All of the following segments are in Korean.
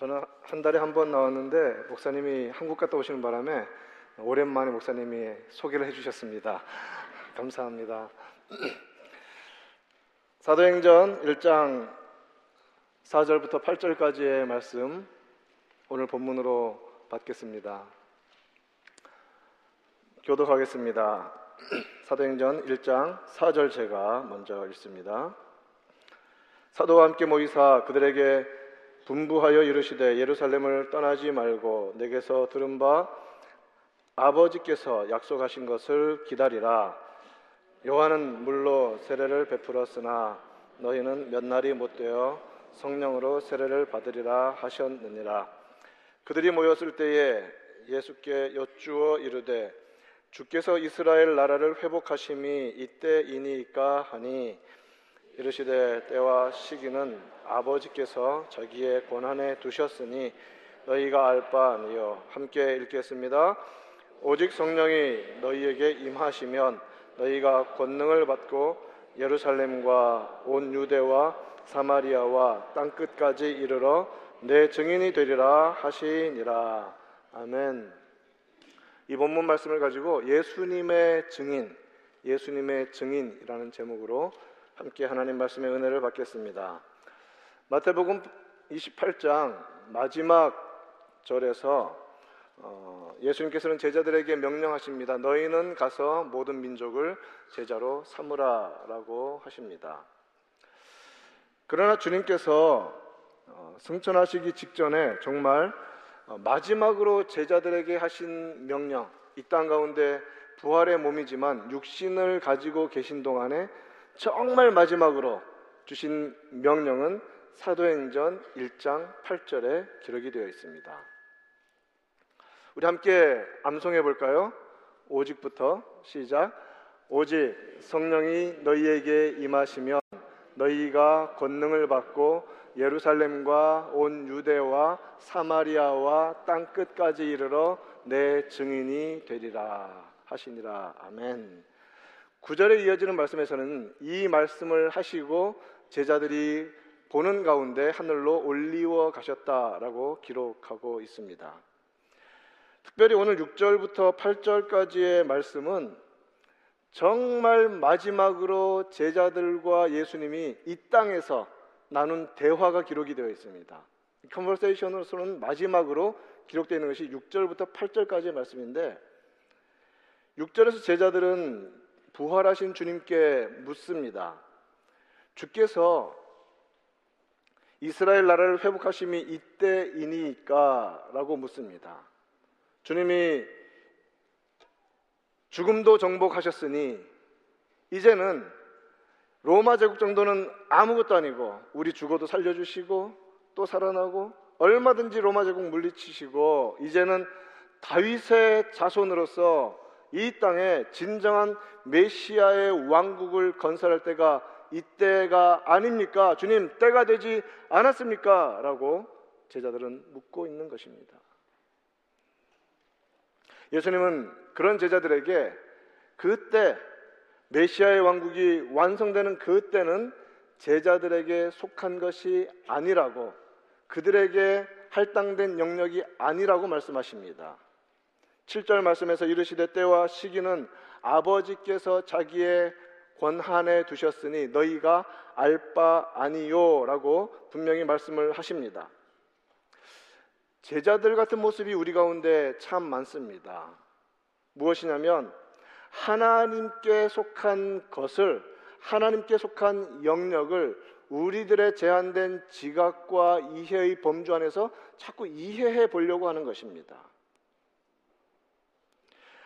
저는 한 달에 한 번 나왔는데 목사님이 한국 갔다 오시는 바람에 오랜만에 목사님이 소개를 해주셨습니다. 감사합니다. 사도행전 1장 4절부터 8절까지의 말씀 오늘 본문으로 받겠습니다. 교독하겠습니다. 사도행전 1장 4절 제가 먼저 읽습니다. 사도와 함께 모이사 그들에게 분부하여 이르시되 예루살렘을 떠나지 말고 내게서 들은 바 아버지께서 약속하신 것을 기다리라. 요한은 물로 세례를 베풀었으나 너희는 몇 날이 못 되어 성령으로 세례를 받으리라 하셨느니라. 그들이 모였을 때에 예수께 여쭈어 이르되 주께서 이스라엘 나라를 회복하심이 이때이니까 하니 이르시되 때와 시기는 아버지께서 자기의 권한에 두셨으니 너희가 알 바 아니요 함께 읽겠습니다. 오직 성령이 너희에게 임하시면 너희가 권능을 받고 예루살렘과 온 유대와 사마리아와 땅 끝까지 이르러 내 증인이 되리라 하시니라. 아멘. 이 본문 말씀을 가지고 예수님의 증인, 예수님의 증인이라는 제목으로 함께 하나님 말씀의 은혜를 받겠습니다. 마태복음 28장 마지막 절에서 어, 예수님께서는 제자들에게 명령하십니다. 너희는 가서 모든 민족을 제자로 삼으라라고 하십니다. 그러나 주님께서 어, 승천하시기 직전에 정말 어, 마지막으로 제자들에게 하신 명령, 이 땅 가운데 부활의 몸이지만 육신을 가지고 계신 동안에 정말 마지막으로 주신 명령은 사도행전 1장 8절에 기록이 되어 있습니다. 우리 함께 암송해 볼까요? 오직부터 시작. 오직 성령이 너희에게 임하시면 너희가 권능을 받고 예루살렘과 온 유대와 사마리아와 땅 끝까지 이르러 내 증인이 되리라 하시니라. 아멘. 구절에 이어지는 말씀에서는 이 말씀을 하시고 제자들이 보는 가운데 하늘로 올리워 가셨다라고 기록하고 있습니다. 특별히 오늘 6절부터 8절까지의 말씀은 정말 마지막으로 제자들과 예수님이 이 땅에서 나눈 대화가 기록이 되어 있습니다. 컨버세이션으로서는 마지막으로 기록되어 있는 것이 6절부터 8절까지의 말씀인데 6절에서 제자들은 부활하신 주님께 묻습니다. 주께서 이스라엘 나라를 회복하심이 이때이니까라고 묻습니다. 주님이 죽음도 정복하셨으니 이제는 로마 제국 정도는 아무것도 아니고 우리 죽어도 살려주시고 또 살아나고 얼마든지 로마 제국 물리치시고 이제는 다윗의 자손으로서 이 땅에 진정한 메시아의 왕국을 건설할 때가 이때가 아닙니까? 주님, 때가 되지 않았습니까? 라고 제자들은 묻고 있는 것입니다. 예수님은 그런 제자들에게 그때 메시아의 왕국이 완성되는 그때는 제자들에게 속한 것이 아니라고 그들에게 할당된 영역이 아니라고 말씀하십니다. 7절 말씀에서 이르시되 때와 시기는 아버지께서 자기의 권한에 두셨으니 너희가 알 바 아니요라고 분명히 말씀을 하십니다. 제자들 같은 모습이 우리 가운데 참 많습니다. 무엇이냐면 하나님께 속한 것을 하나님께 속한 영역을 우리들의 제한된 지각과 이해의 범주 안에서 자꾸 이해해 보려고 하는 것입니다.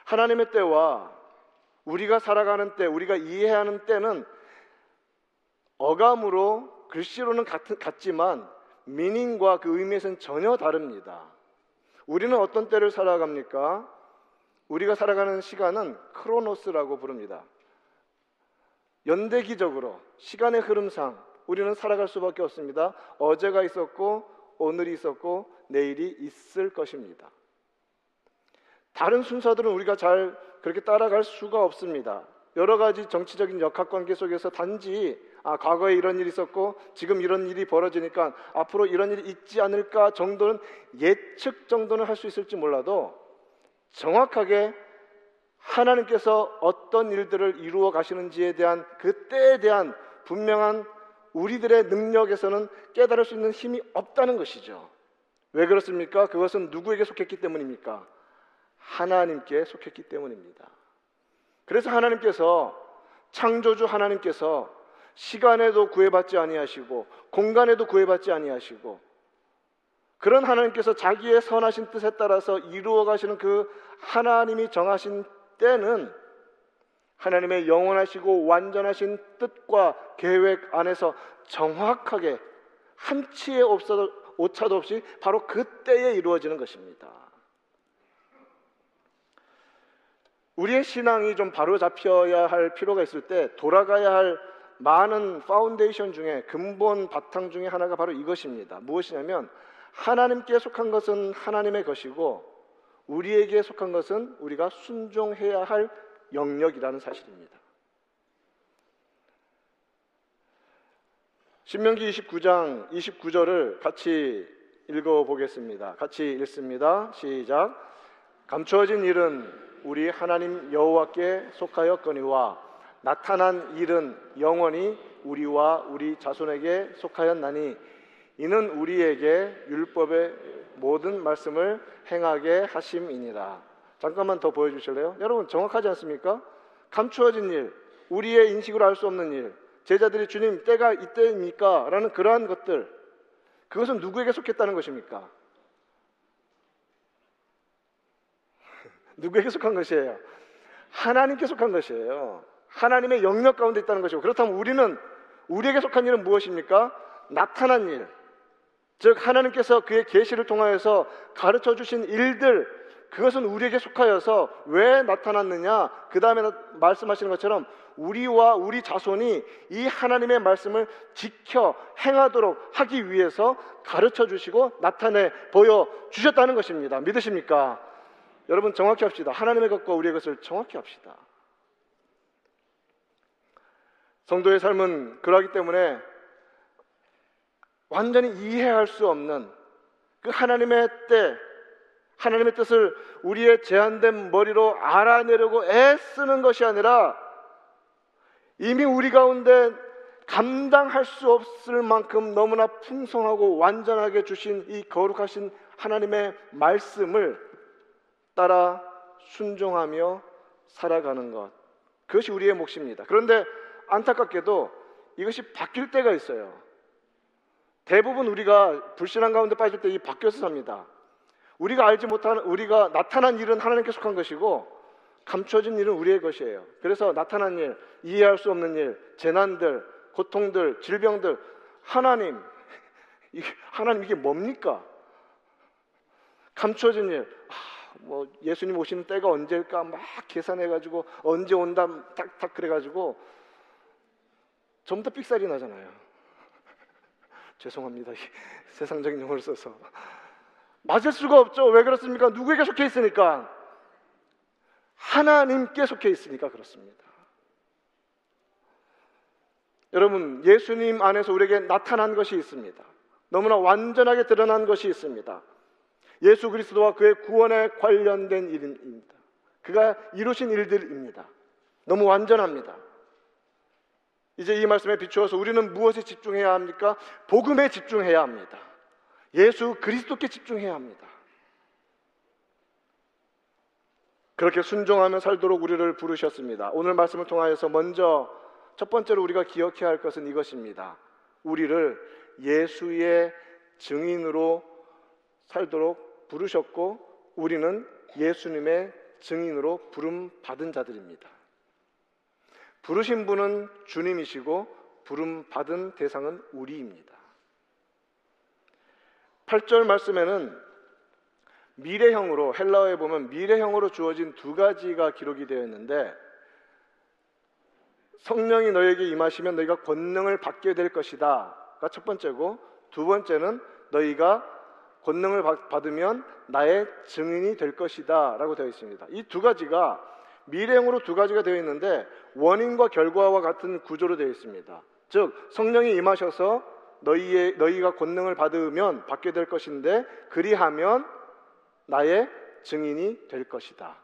하나님의 때와 우리가 살아가는 때, 우리가 이해하는 때는 어감으로 글씨로는 같, 같지만 미닝과 그 의미에서는 전혀 다릅니다. 우리는 어떤 때를 살아갑니까? 우리가 살아가는 시간은 크로노스라고 부릅니다. 연대기적으로 시간의 흐름상 우리는 살아갈 수밖에 없습니다. 어제가 있었고 오늘이 있었고 내일이 있을 것입니다. 다른 순서들은 우리가 잘 그렇게 따라갈 수가 없습니다. 여러 가지 정치적인 역학 관계 속에서 단지 아, 과거에 이런 일이 있었고 지금 이런 일이 벌어지니까 앞으로 이런 일이 있지 않을까 정도는 예측 정도는 할 수 있을지 몰라도 정확하게 하나님께서 어떤 일들을 이루어 가시는지에 대한 그 때에 대한 분명한 우리들의 능력에서는 깨달을 수 있는 힘이 없다는 것이죠. 왜 그렇습니까? 그것은 누구에게 속했기 때문입니까? 하나님께 속했기 때문입니다. 그래서 하나님께서 창조주 하나님께서 시간에도 구애받지 아니하시고 공간에도 구애받지 아니하시고 그런 하나님께서 자기의 선하신 뜻에 따라서 이루어 가시는 그 하나님이 정하신 때는 하나님의 영원하시고 완전하신 뜻과 계획 안에서 정확하게 한치의 오차도 없이 바로 그때에 이루어지는 것입니다. 우리의 신앙이 좀 바로 잡혀야 할 필요가 있을 때 돌아가야 할 많은 파운데이션 중에 근본 바탕 중에 하나가 바로 이것입니다. 무엇이냐면 하나님께 속한 것은 하나님의 것이고 우리에게 속한 것은 우리가 순종해야 할 영역이라는 사실입니다. 신명기 29장 29절을 같이 읽어 보겠습니다. 같이 읽습니다. 시작. 감추어진 일은 우리 하나님 여호와께 속하였거니와 나타난 일은 영원히 우리와 우리 자손에게 속하였나니 이는 우리에게 율법의 모든 말씀을 행하게 하심이니라. 잠깐만 더 보여주실래요? 여러분 정확하지 않습니까? 감추어진 일, 우리의 인식으로 알 수 없는 일, 제자들이 주님 때가 이때입니까? 라는 그러한 것들, 그것은 누구에게 속했다는 것입니까? 누구에게 속한 것이에요? 하나님께 속한 것이에요. 하나님의 영역 가운데 있다는 것이고 그렇다면 우리는 우리에게 속한 일은 무엇입니까? 나타난 일, 즉 하나님께서 그의 계시를 통하여서 가르쳐 주신 일들 그것은 우리에게 속하여서 왜 나타났느냐? 그 다음에 말씀하시는 것처럼 우리와 우리 자손이 이 하나님의 말씀을 지켜 행하도록 하기 위해서 가르쳐 주시고 나타내 보여 주셨다는 것입니다. 믿으십니까? 여러분 정확히 합시다. 하나님의 것과 우리의 것을 정확히 합시다. 성도의 삶은 그러하기 때문에 완전히 이해할 수 없는 그 하나님의 때, 하나님의 뜻을 우리의 제한된 머리로 알아내려고 애쓰는 것이 아니라 이미 우리 가운데 감당할 수 없을 만큼 너무나 풍성하고 완전하게 주신 이 거룩하신 하나님의 말씀을 따라 순종하며 살아가는 것. 그것이 우리의 몫입니다. 그런데 안타깝게도 이것이 바뀔 때가 있어요. 대부분 우리가 불신한 가운데 빠질 때 이 바뀌어서 삽니다. 우리가 알지 못한 우리가 나타난 일은 하나님께 속한 것이고 감춰진 일은 우리의 것이에요. 그래서 나타난 일, 이해할 수 없는 일, 재난들, 고통들, 질병들 하나님 하나님 이게 뭡니까? 감춰진 일, 아, 뭐 예수님 오시는 때가 언제일까 막 계산해가지고 언제 온다 딱딱 그래가지고 전부 다 삑살이 나잖아요. 죄송합니다. 세상적인 용어를 써서. 맞을 수가 없죠. 왜 그렇습니까? 누구에게 속해 있으니까? 하나님께 속해 있으니까 그렇습니다. 여러분, 예수님 안에서 우리에게 나타난 것이 있습니다. 너무나 완전하게 드러난 것이 있습니다. 예수 그리스도와 그의 구원에 관련된 일입니다. 그가 이루신 일들입니다. 너무 완전합니다. 이제 이 말씀에 비추어서 우리는 무엇에 집중해야 합니까? 복음에 집중해야 합니다. 예수 그리스도께 집중해야 합니다. 그렇게 순종하며 살도록 우리를 부르셨습니다. 오늘 말씀을 통하여서 먼저 첫 번째로 우리가 기억해야 할 것은 이것입니다. 우리를 예수의 증인으로 살도록 부르셨고 우리는 예수님의 증인으로 부름 받은 자들입니다. 부르신 분은 주님이시고 부름 받은 대상은 우리입니다. 8절 말씀에는 미래형으로 헬라어에 보면 미래형으로 주어진 두 가지가 기록이 되어 있는데 성령이 너에게 임하시면 너희가 권능을 받게 될 것이다가 첫 번째고 두 번째는 너희가 권능을 받으면 나의 증인이 될 것이다 라고 되어 있습니다. 이 두 가지가 미래형으로 두 가지가 되어 있는데 원인과 결과와 같은 구조로 되어 있습니다. 즉 성령이 임하셔서 너희의 너희가 권능을 받으면 받게 될 것인데 그리하면 나의 증인이 될 것이다.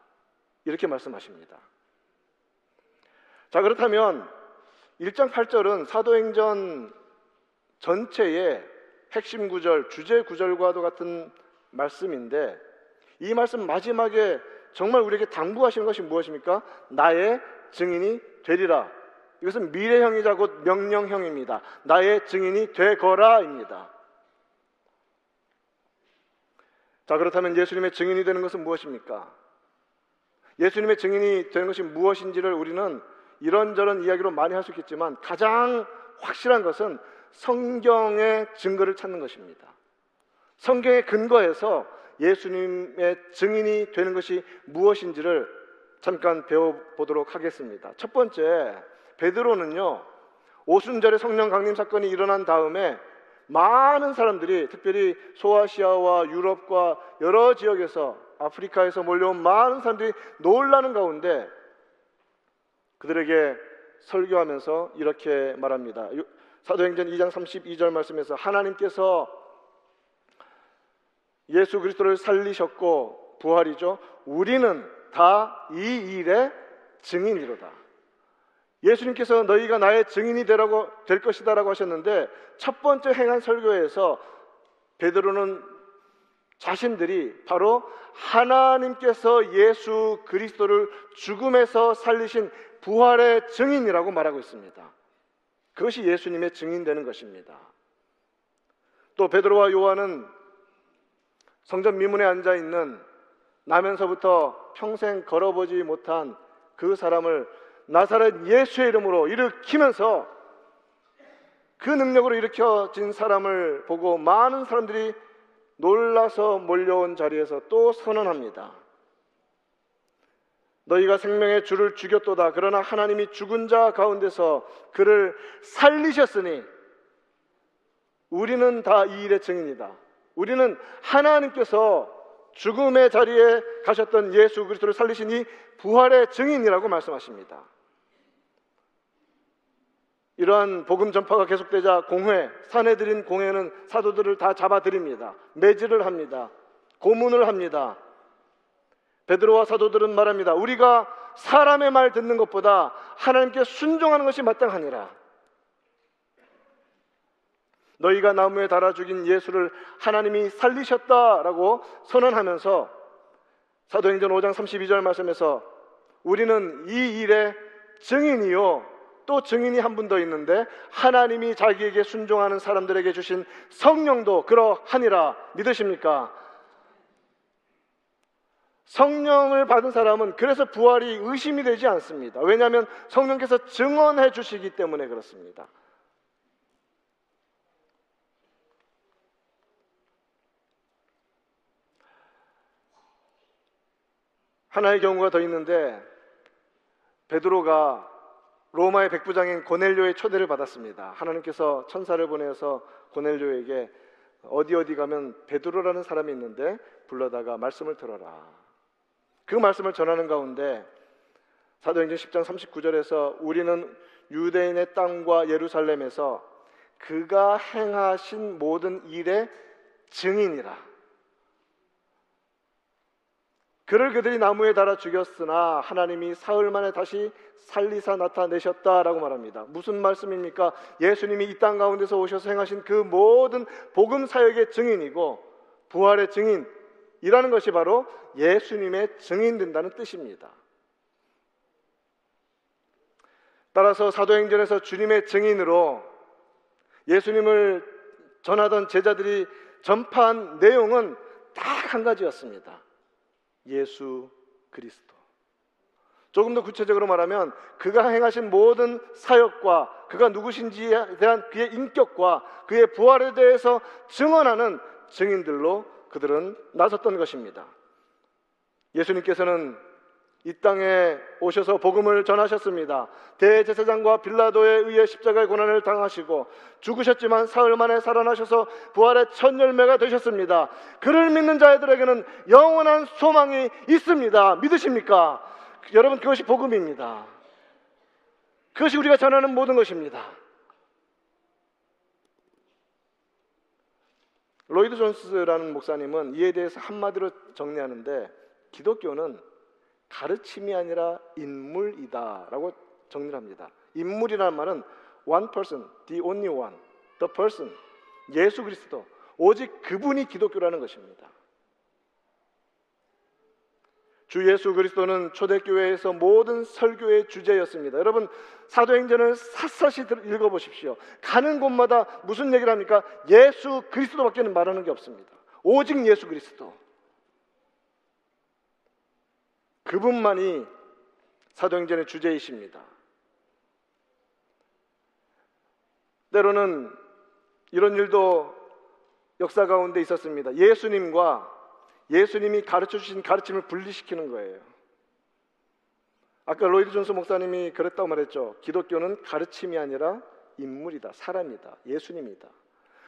이렇게 말씀하십니다. 자, 그렇다면 1장 8절은 사도행전 전체의 핵심 구절, 주제 구절과도 같은 말씀인데 이 말씀 마지막에 정말 우리에게 당부하시는 것이 무엇입니까? 나의 증인이 되리라. 이것은 미래형이자 곧 명령형입니다. 나의 증인이 되거라입니다. 자, 그렇다면 예수님의 증인이 되는 것은 무엇입니까? 예수님의 증인이 되는 것이 무엇인지를 우리는 이런저런 이야기로 많이 할 수 있겠지만 가장 확실한 것은 성경의 증거를 찾는 것입니다. 성경의 근거에서 예수님의 증인이 되는 것이 무엇인지를 잠깐 배워보도록 하겠습니다. 첫 번째, 베드로는요, 오순절에 성령 강림 사건이 일어난 다음에 많은 사람들이 특별히 소아시아와 유럽과 여러 지역에서 아프리카에서 몰려온 많은 사람들이 놀라는 가운데 그들에게 설교하면서 이렇게 말합니다. 사도행전 2장 32절 말씀에서 하나님께서 예수 그리스도를 살리셨고 부활이죠. 우리는 다 이 일의 증인이로다. 예수님께서 너희가 나의 증인이 되라고 될 것이다라고 하셨는데 첫 번째 행한 설교에서 베드로는 자신들이 바로 하나님께서 예수 그리스도를 죽음에서 살리신 부활의 증인이라고 말하고 있습니다. 그것이 예수님의 증인되는 것입니다. 또 베드로와 요한은 성전 미문에 앉아 있는 나면서부터 평생 걸어보지 못한 그 사람을 나사렛 예수의 이름으로 일으키면서 그 능력으로 일으켜진 사람을 보고 많은 사람들이 놀라서 몰려온 자리에서 또 선언합니다. 너희가 생명의 주를 죽였도다. 그러나 하나님이 죽은 자 가운데서 그를 살리셨으니 우리는 다 이 일의 증인이다. 우리는 하나님께서 죽음의 자리에 가셨던 예수 그리스도를 살리시니 부활의 증인이라고 말씀하십니다. 이러한 복음 전파가 계속되자 공회, 사내들인 공회는 사도들을 다 잡아들입니다. 매질을 합니다. 고문을 합니다. 베드로와 사도들은 말합니다. 우리가 사람의 말 듣는 것보다 하나님께 순종하는 것이 마땅하니라. 너희가 나무에 달아 죽인 예수를 하나님이 살리셨다라고 선언하면서 사도행전 5장 32절 말씀에서 우리는 이 일의 증인이요 또 증인이 한 분 더 있는데 하나님이 자기에게 순종하는 사람들에게 주신 성령도 그러하니라 믿으십니까? 성령을 받은 사람은 그래서 부활이 의심이 되지 않습니다. 왜냐하면 성령께서 증언해 주시기 때문에 그렇습니다. 하나의 경우가 더 있는데 베드로가 로마의 백부장인 고넬료의 초대를 받았습니다. 하나님께서 천사를 보내서 고넬료에게 어디 어디 가면 베드로라는 사람이 있는데 불러다가 말씀을 들어라. 그 말씀을 전하는 가운데 사도행전 10장 39절에서 우리는 유대인의 땅과 예루살렘에서 그가 행하신 모든 일의 증인이라. 그를 그들이 나무에 달아 죽였으나 하나님이 사흘 만에 다시 살리사 나타내셨다라고 말합니다. 무슨 말씀입니까? 예수님이 이 땅 가운데서 오셔서 행하신 그 모든 복음 사역의 증인이고 부활의 증인 이라는 것이 바로 예수님의 증인 된다는 뜻입니다. 따라서 사도행전에서 주님의 증인으로 예수님을 전하던 제자들이 전파한 내용은 딱 한 가지였습니다. 예수 그리스도. 조금 더 구체적으로 말하면 그가 행하신 모든 사역과 그가 누구신지에 대한 그의 인격과 그의 부활에 대해서 증언하는 증인들로 그들은 나섰던 것입니다. 예수님께서는 이 땅에 오셔서 복음을 전하셨습니다. 대제사장과 빌라도에 의해 십자가의 고난을 당하시고 죽으셨지만 사흘 만에 살아나셔서 부활의 첫 열매가 되셨습니다. 그를 믿는 자들에게는 영원한 소망이 있습니다. 믿으십니까? 여러분 그것이 복음입니다. 그것이 우리가 전하는 모든 것입니다. 로이드 존스라는 목사님은 이에 대해서 한마디로 정리하는데 기독교는 가르침이 아니라 인물이다라고 정리를 합니다. 인물이라는 말은 one person, the only one, the person, 예수 그리스도, 오직 그분이 기독교라는 것입니다. 주 예수 그리스도는 초대교회에서 모든 설교의 주제였습니다. 여러분 사도행전을 샅샅이 읽어보십시오. 가는 곳마다 무슨 얘기를 합니까? 예수 그리스도밖에는 말하는 게 없습니다. 오직 예수 그리스도. 그분만이 사도행전의 주제이십니다. 때로는 이런 일도 역사 가운데 있었습니다. 예수님과 예수님이 가르쳐 주신 가르침을 분리시키는 거예요. 아까 로이드 존스 목사님이 그랬다고 말했죠. 기독교는 가르침이 아니라 인물이다. 사람이다. 예수님이다.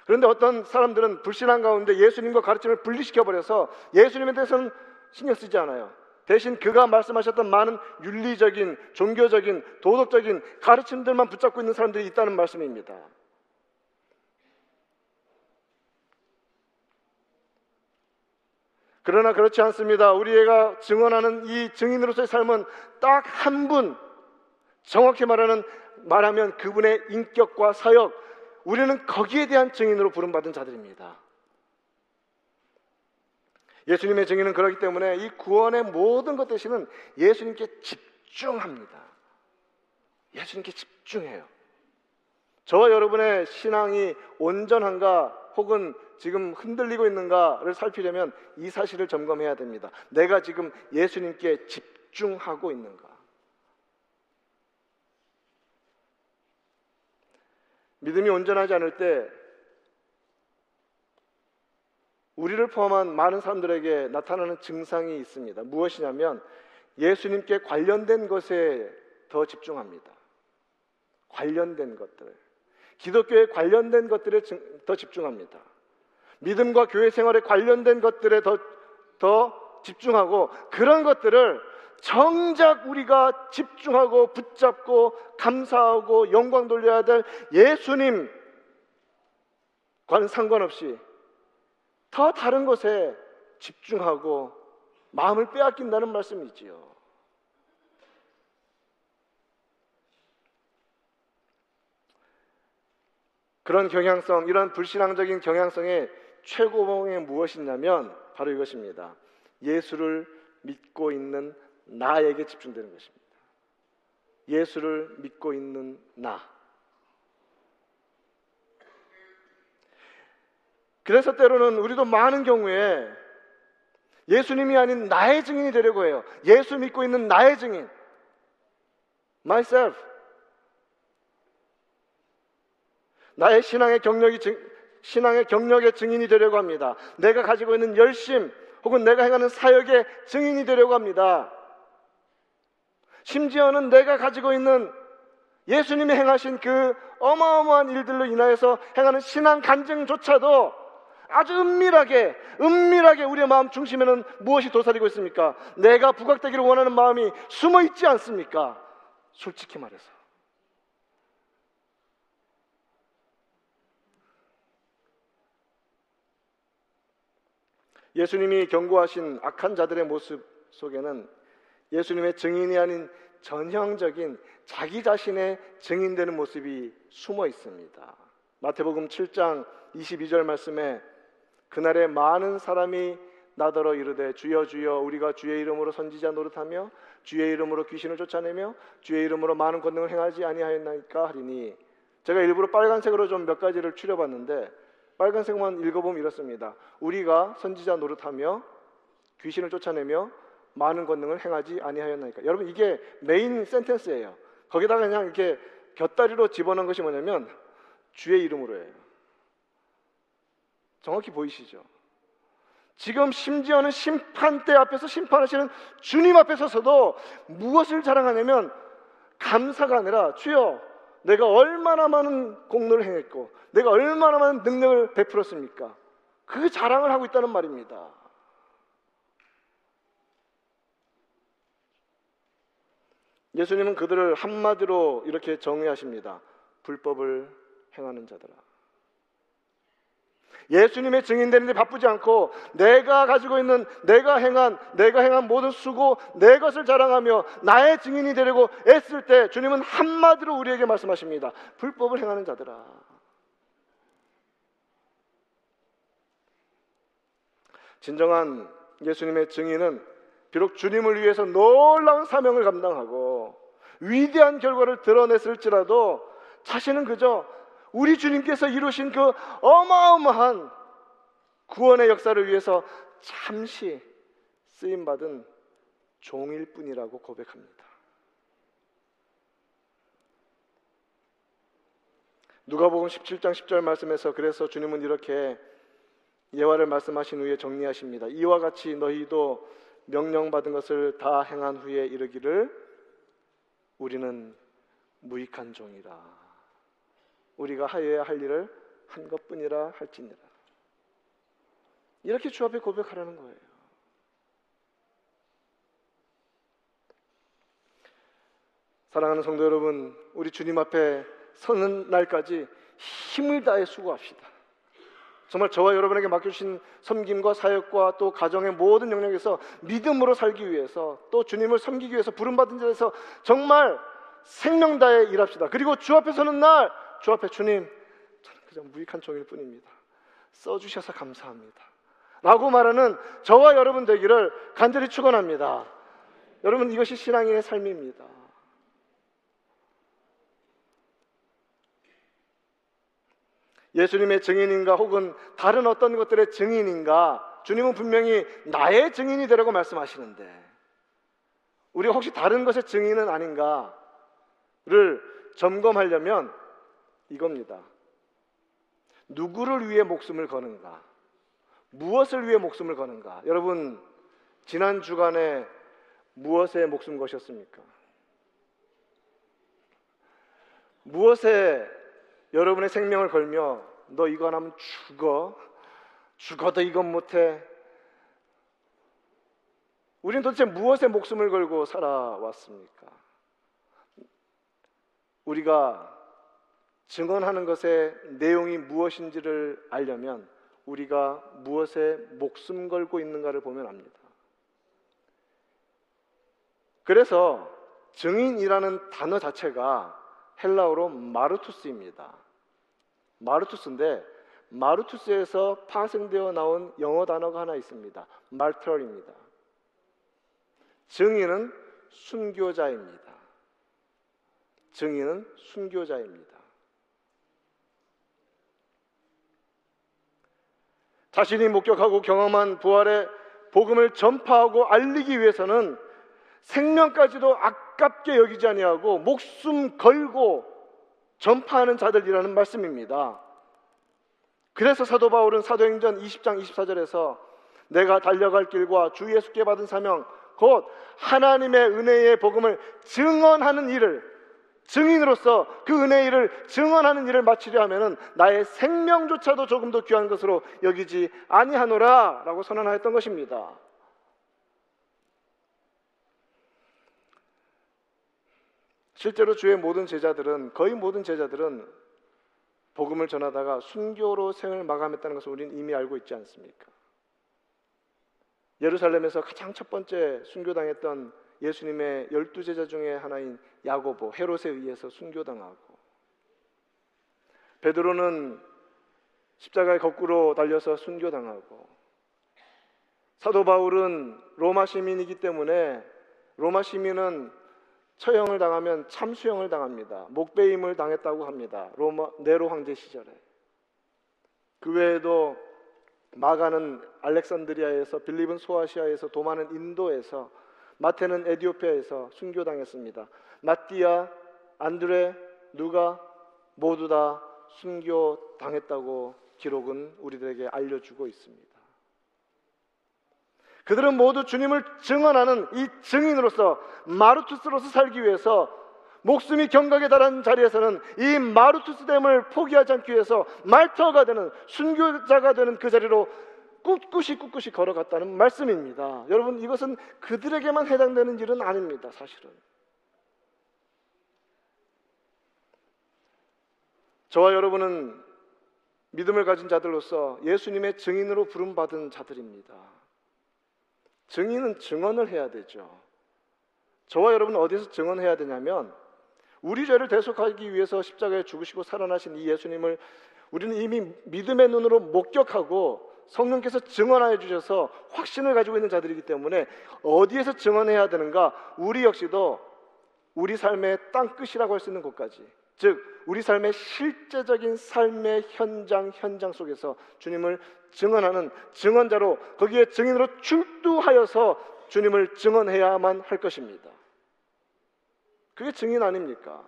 그런데 어떤 사람들은 불신한 가운데 예수님과 가르침을 분리시켜 버려서 예수님에 대해서는 신경 쓰지 않아요. 대신 그가 말씀하셨던 많은 윤리적인, 종교적인, 도덕적인 가르침들만 붙잡고 있는 사람들이 있다는 말씀입니다. 그러나 그렇지 않습니다. 우리가 증언하는 이 증인으로서의 삶은 딱 한 분, 정확히 말하는 말하면 그분의 인격과 사역, 우리는 거기에 대한 증인으로 부름받은 자들입니다. 예수님의 증인은 그렇기 때문에 이 구원의 모든 것 대신은 예수님께 집중합니다. 예수님께 집중해요. 저와 여러분의 신앙이 온전한가 혹은 지금 흔들리고 있는가를 살피려면 이 사실을 점검해야 됩니다. 내가 지금 예수님께 집중하고 있는가? 믿음이 온전하지 않을 때 우리를 포함한 많은 사람들에게 나타나는 증상이 있습니다. 무엇이냐면 예수님께 관련된 것에 더 집중합니다. 관련된 것들. 기독교에 관련된 것들에 더 집중합니다. 믿음과 교회 생활에 관련된 것들에 더, 더 집중하고 그런 것들을 정작 우리가 집중하고 붙잡고 감사하고 영광 돌려야 될 예수님 과는 상관없이 더 다른 것에 집중하고 마음을 빼앗긴다는 말씀이지요. 그런 경향성, 이런 불신앙적인 경향성의 최고봉이 무엇이냐면 바로 이것입니다. 예수를 믿고 있는 나에게 집중되는 것입니다. 예수를 믿고 있는 나. 그래서 때로는 우리도 많은 경우에 예수님이 아닌 나의 증인이 되려고 해요. 예수 믿고 있는 나의 증인. myself. 나의 신앙의 경력이 신앙의 경력의 증인이 되려고 합니다. 내가 가지고 있는 열심 혹은 내가 행하는 사역의 증인이 되려고 합니다. 심지어는 내가 가지고 있는 예수님이 행하신 그 어마어마한 일들로 인하여서 행하는 신앙 간증조차도 아주 은밀하게, 은밀하게 우리의 마음 중심에는 무엇이 도사리고 있습니까? 내가 부각되기를 원하는 마음이 숨어 있지 않습니까? 솔직히 말해서. 예수님이 경고하신 악한 자들의 모습 속에는 예수님의 증인이 아닌 전형적인 자기 자신의 증인되는 모습이 숨어 있습니다. 마태복음 7장 22절 말씀에 그날에 많은 사람이 나더러 이르되 주여 주여 우리가 주의 이름으로 선지자 노릇하며 주의 이름으로 귀신을 쫓아내며 주의 이름으로 많은 권능을 행하지 아니하였나이까 하리니 제가 일부러 빨간색으로 좀 몇 가지를 추려봤는데 빨간색만 읽어보면 이렇습니다. 우리가 선지자 노릇하며 귀신을 쫓아내며 많은 권능을 행하지 아니하였나이까. 여러분 이게 메인 센텐스예요. 거기다가 그냥 이렇게 곁다리로 집어넣은 것이 뭐냐면 주의 이름으로예요. 정확히 보이시죠? 지금 심지어는 심판대 앞에서 심판하시는 주님 앞에 서서도 무엇을 자랑하냐면 감사가 아니라 주여 내가 얼마나 많은 공로를 행했고 내가 얼마나 많은 능력을 베풀었습니까? 그 자랑을 하고 있다는 말입니다. 예수님은 그들을 한마디로 이렇게 정의하십니다. 불법을 행하는 자들아. 예수님의 증인 되는데 바쁘지 않고 내가 가지고 있는 내가 행한 내가 행한 모든 수고 내 것을 자랑하며 나의 증인이 되려고 애쓸 때 주님은 한마디로 우리에게 말씀하십니다. 불법을 행하는 자들아. 진정한 예수님의 증인은 비록 주님을 위해서 놀라운 사명을 감당하고 위대한 결과를 드러냈을지라도 자신은 그저 우리 주님께서 이루신 그 어마어마한 구원의 역사를 위해서 잠시 쓰임 받은 종일 뿐이라고 고백합니다. 누가복음 17장 10절 말씀에서 그래서 주님은 이렇게 예화를 말씀하신 후에 정리하십니다. 이와 같이 너희도 명령받은 것을 다 행한 후에 이르기를 우리는 무익한 종이라. 우리가 하여야 할 일을 한 것뿐이라 할지니라. 이렇게 주 앞에 고백하라는 거예요. 사랑하는 성도 여러분, 우리 주님 앞에 서는 날까지 힘을 다해 수고합시다. 정말 저와 여러분에게 맡겨주신 섬김과 사역과 또 가정의 모든 영역에서 믿음으로 살기 위해서 또 주님을 섬기기 위해서 부름받은 자에서 정말 생명 다해 일합시다. 그리고 주 앞에 서는 날, 주 앞에 주님, 저는 그저 무익한 종일 뿐입니다. 써주셔서 감사합니다. 라고 말하는 저와 여러분 되기를 간절히 축원합니다. 여러분 이것이 신앙인의 삶입니다. 예수님의 증인인가 혹은 다른 어떤 것들의 증인인가 주님은 분명히 나의 증인이 되라고 말씀하시는데 우리가 혹시 다른 것의 증인은 아닌가를 점검하려면 이겁니다. 누구를 위해 목숨을 거는가? 무엇을 위해 목숨을 거는가? 여러분 지난 주간에 무엇에 목숨 거셨습니까? 무엇에 여러분의 생명을 걸며 너 이거 안 하면 죽어. 죽어도 이건 못해. 우리는 도대체 무엇에 목숨을 걸고 살아왔습니까? 우리가 증언하는 것의 내용이 무엇인지를 알려면 우리가 무엇에 목숨 걸고 있는가를 보면 압니다. 그래서 증인이라는 단어 자체가 헬라어로 마르투스입니다. 마르투스인데 마르투스에서 파생되어 나온 영어 단어가 하나 있습니다. 말트럴입니다. 증인은 순교자입니다. 증인은 순교자입니다. 자신이 목격하고 경험한 부활의 복음을 전파하고 알리기 위해서는 생명까지도 아깝게 여기지 아니하고 목숨 걸고 전파하는 자들이라는 말씀입니다. 그래서 사도 바울은 사도행전 20장 24절에서 내가 달려갈 길과 주 예수께 받은 사명 곧 하나님의 은혜의 복음을 증언하는 일을 증인으로서 그 은혜의 일을 증언하는 일을 마치려 하면은 나의 생명조차도 조금 더 귀한 것으로 여기지 아니하노라라고 선언하였던 것입니다. 실제로 주의 모든 제자들은 거의 모든 제자들은 복음을 전하다가 순교로 생을 마감했다는 것을 우리는 이미 알고 있지 않습니까? 예루살렘에서 가장 첫 번째 순교당했던 예수님의 열두 제자 중에 하나인 야고보 헤롯에 의해서 순교당하고 베드로는 십자가에 거꾸로 달려서 순교당하고 사도 바울은 로마 시민이기 때문에 로마 시민은 처형을 당하면 참수형을 당합니다. 목배임을 당했다고 합니다. 로마 네로 황제 시절에. 그 외에도 마가는 알렉산드리아에서 빌립은 소아시아에서 도마는 인도에서 마테는 에디오피아에서 순교당했습니다. 마띠아, 안드레, 누가 모두 다 순교당했다고 기록은 우리들에게 알려주고 있습니다. 그들은 모두 주님을 증언하는 이 증인으로서 마루투스로서 살기 위해서 목숨이 경각에 달한 자리에서는 이 마루투스됨을 포기하지 않기 위해서 말터가 되는 순교자가 되는 그 자리로 꿋꿋이 꿋꿋이 걸어갔다는 말씀입니다. 여러분 이것은 그들에게만 해당되는 일은 아닙니다. 사실은 저와 여러분은 믿음을 가진 자들로서 예수님의 증인으로 부름받은 자들입니다. 증인은 증언을 해야 되죠. 저와 여러분 어디서 증언해야 되냐면 우리 죄를 대속하기 위해서 십자가에 죽으시고 살아나신 이 예수님을 우리는 이미 믿음의 눈으로 목격하고 성령께서 증언하여 주셔서 확신을 가지고 있는 자들이기 때문에 어디에서 증언해야 되는가? 우리 역시도 우리 삶의 땅 끝이라고 할 수 있는 곳까지 즉 우리 삶의 실제적인 삶의 현장 현장 속에서 주님을 증언하는 증언자로 거기에 증인으로 출두하여서 주님을 증언해야만 할 것입니다. 그게 증인 아닙니까?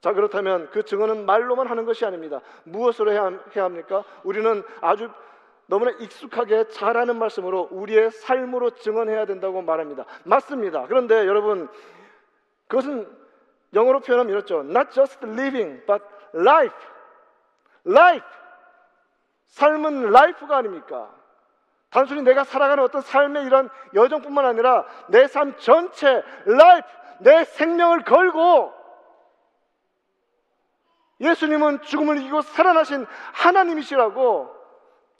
자 그렇다면 그 증언은 말로만 하는 것이 아닙니다. 무엇으로 해야, 해야 합니까? 우리는 아주 너무나 익숙하게 잘하는 말씀으로 우리의 삶으로 증언해야 된다고 말합니다. 맞습니다. 그런데 여러분 그것은 영어로 표현하면 이렇죠. Not just living, but life. life. 삶은 life가 아닙니까? 단순히 내가 살아가는 어떤 삶의 이런 여정뿐만 아니라 내 삶 전체 life, 내 생명을 걸고 예수님은 죽음을 이기고 살아나신 하나님이시라고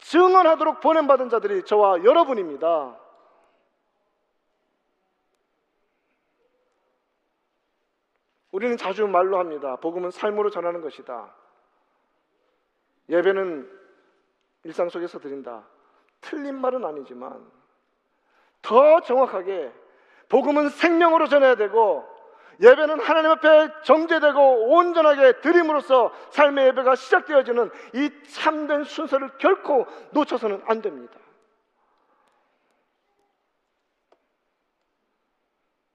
증언하도록 보낸받은 자들이 저와 여러분입니다. 우리는 자주 말로 합니다. 복음은 삶으로 전하는 것이다. 예배는 일상 속에서 드린다. 틀린 말은 아니지만 더 정확하게 복음은 생명으로 전해야 되고 예배는 하나님 앞에 정제되고 온전하게 드림으로써 삶의 예배가 시작되어지는 이 참된 순서를 결코 놓쳐서는 안 됩니다.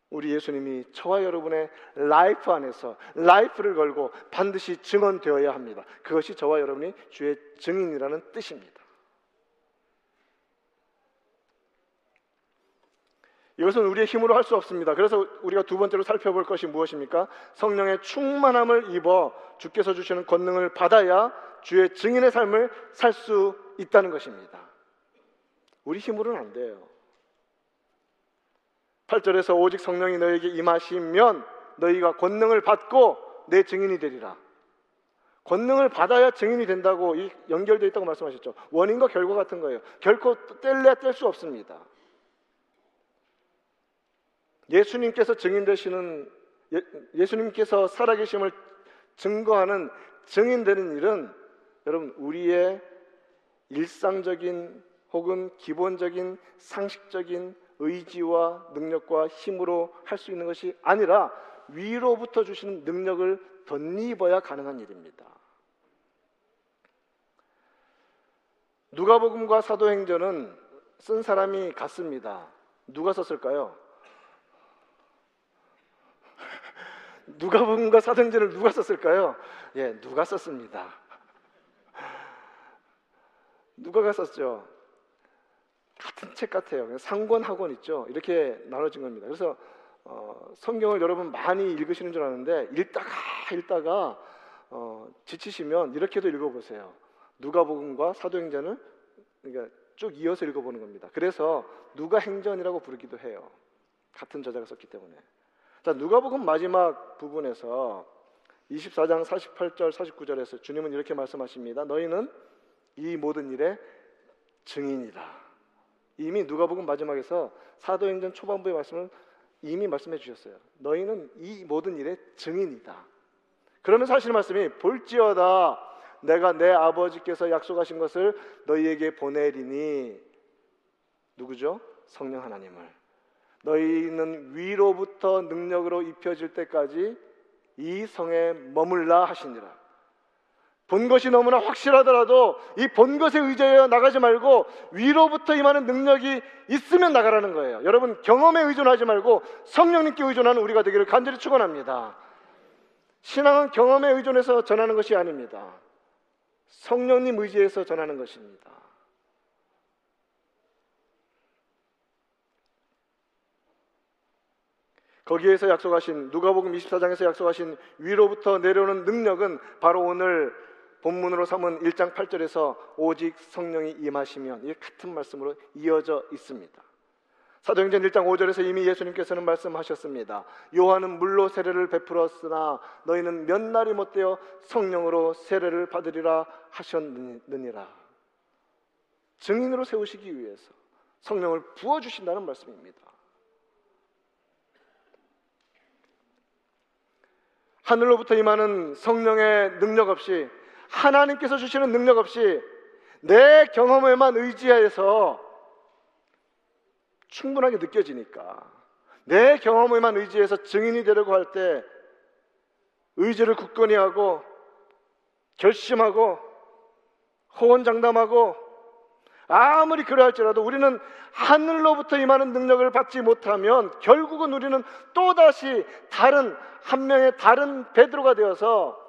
우리 예수님이 저와 여러분의 life 안에서 life를 걸고 반드시 증언되어야 합니다. 그것이 저와 여러분이 주의 증인이라는 뜻입니다. 이것은 우리의 힘으로 할 수 없습니다. 그래서 우리가 두 번째로 살펴볼 것이 무엇입니까? 성령의 충만함을 입어 주께서 주시는 권능을 받아야 주의 증인의 삶을 살 수 있다는 것입니다. 우리 힘으로는 안 돼요. 8절에서 오직 성령이 너에게 임하시면 너희가 권능을 받고 내 증인이 되리라. 권능을 받아야 증인이 된다고 연결되어 있다고 말씀하셨죠. 원인과 결과 같은 거예요. 결코 뗄래야 뗄 수 없습니다. 예수님께서 증인되시는 예, 수님께서 살아계심을 증거하는 증인되는 일은 여러분 우리의 일상적인 혹은 기본적인 상식적인 의지와 능력과 힘으로 할 수 있는 것이 아니라 위로부터 주시는 능력을 덧입어야 가능한 일입니다. 누가복음과 사도행전은 쓴 사람이 같습니다. 누가 썼을까요? 누가복음과 사도행전을 누가 썼을까요? 예, 누가 썼습니다. 누가가 썼죠. 같은 책 같아요. 상권 학원 있죠. 이렇게 나눠진 겁니다. 그래서 어, 성경을 여러분 많이 읽으시는 줄 아는데 읽다가 읽다가 어, 지치시면 이렇게도 읽어보세요. 누가복음과 사도행전을 그러니까 쭉 이어서 읽어보는 겁니다. 그래서 누가행전이라고 부르기도 해요. 같은 저자가 썼기 때문에. 자, 누가복음 마지막 부분에서 24장 48절 49절에서 주님은 이렇게 말씀하십니다. 너희는 이 모든 일의 증인이다. 이미 누가복음 마지막에서 사도행전 초반부의 말씀을 이미 말씀해 주셨어요. 너희는 이 모든 일의 증인이다. 그러면서 하시는 말씀이 볼지어다 내가 내 아버지께서 약속하신 것을 너희에게 보내리니 누구죠? 성령 하나님을 너희는 위로부터 능력으로 입혀질 때까지 이 성에 머물라 하시니라. 본 것이 너무나 확실하더라도 이 본 것에 의존하여 나가지 말고 위로부터 임하는 능력이 있으면 나가라는 거예요. 여러분 경험에 의존하지 말고 성령님께 의존하는 우리가 되기를 간절히 축원합니다. 신앙은 경험에 의존해서 전하는 것이 아닙니다. 성령님 의지해서 전하는 것입니다. 거기에서 약속하신 누가복음 24장에서 약속하신 위로부터 내려오는 능력은 바로 오늘 본문으로 삼은 1장 8절에서 오직 성령이 임하시면 이 같은 말씀으로 이어져 있습니다. 사도행전 1장 5절에서 이미 예수님께서는 말씀하셨습니다. 요한은 물로 세례를 베풀었으나 너희는 몇 날이 못되어 성령으로 세례를 받으리라 하셨느니라. 증인으로 세우시기 위해서 성령을 부어 주신다는 말씀입니다. 하늘로부터 임하는 성령의 능력 없이 하나님께서 주시는 능력 없이 내 경험에만 의지하여서 충분하게 느껴지니까 내 경험에만 의지해서 증인이 되려고 할 때 의지를 굳건히 하고 결심하고 호언장담하고 아무리 그러할지라도 우리는 하늘로부터 임하는 능력을 받지 못하면 결국은 우리는 또다시 다른 한 명의 다른 베드로가 되어서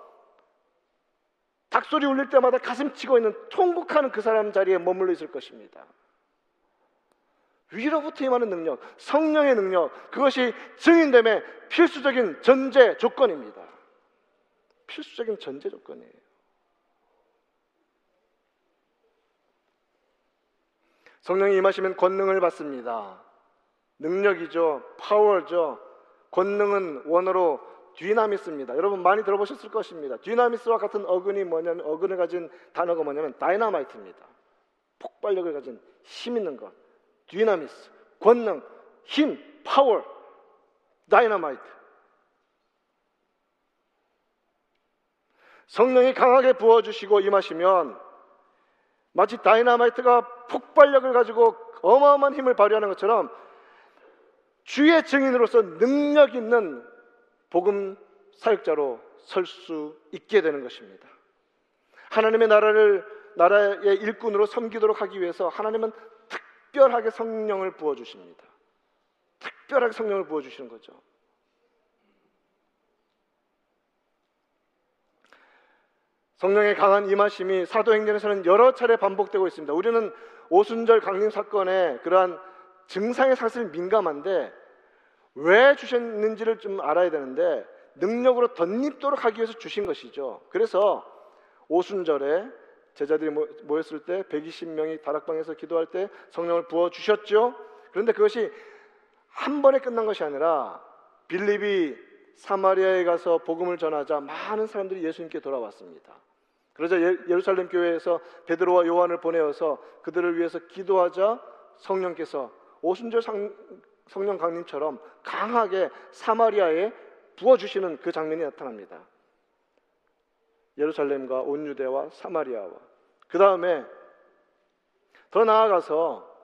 닭소리 울릴 때마다 가슴 치고 있는 통곡하는 그 사람 자리에 머물러 있을 것입니다. 위로부터 임하는 능력, 성령의 능력, 그것이 증인됨의 필수적인 전제 조건입니다. 필수적인 전제 조건이에요. 성령이 임하시면 권능을 받습니다. 능력이죠. 파워죠. 권능은 원어로 뒤나미스입니다. 여러분 많이 들어보셨을 것입니다. 뒤나미스와 같은 어근이 뭐냐면 어근을 가진 단어가 뭐냐면 다이나마이트입니다. 폭발력을 가진 힘 있는 것. 뒤나미스, 권능, 힘, 파워, 다이너마이트. 성령이 강하게 부어주시고 임하시면 마치 다이너마이트가 폭발력을 가지고 어마어마한 힘을 발휘하는 것처럼 주의 증인으로서 능력 있는 복음 사역자로 설 수 있게 되는 것입니다. 하나님의 나라를 나라의 일꾼으로 섬기도록 하기 위해서 하나님은 특별하게 성령을 부어 주십니다. 특별하게 성령을 부어 주시는 거죠. 성령의 강한 임하심이 사도행전에서는 여러 차례 반복되고 있습니다. 우리는 오순절 강림 사건의 그러한 증상에 사실 민감한데 왜 주셨는지를 좀 알아야 되는데 능력으로 덧입도록 하기 위해서 주신 것이죠. 그래서 오순절에 제자들이 모였을 때 120명이 다락방에서 기도할 때 성령을 부어 주셨죠. 그런데 그것이 한 번에 끝난 것이 아니라 빌립이 사마리아에 가서 복음을 전하자 많은 사람들이 예수님께 돌아왔습니다. 그러자 예, 예루살렘 교회에서 베드로와 요한을 보내어서 그들을 위해서 기도하자 성령께서 오순절 성령 강림처럼 강하게 사마리아에 부어 주시는 그 장면이 나타납니다. 예루살렘과 온 유대와 사마리아와 그 다음에 더 나아가서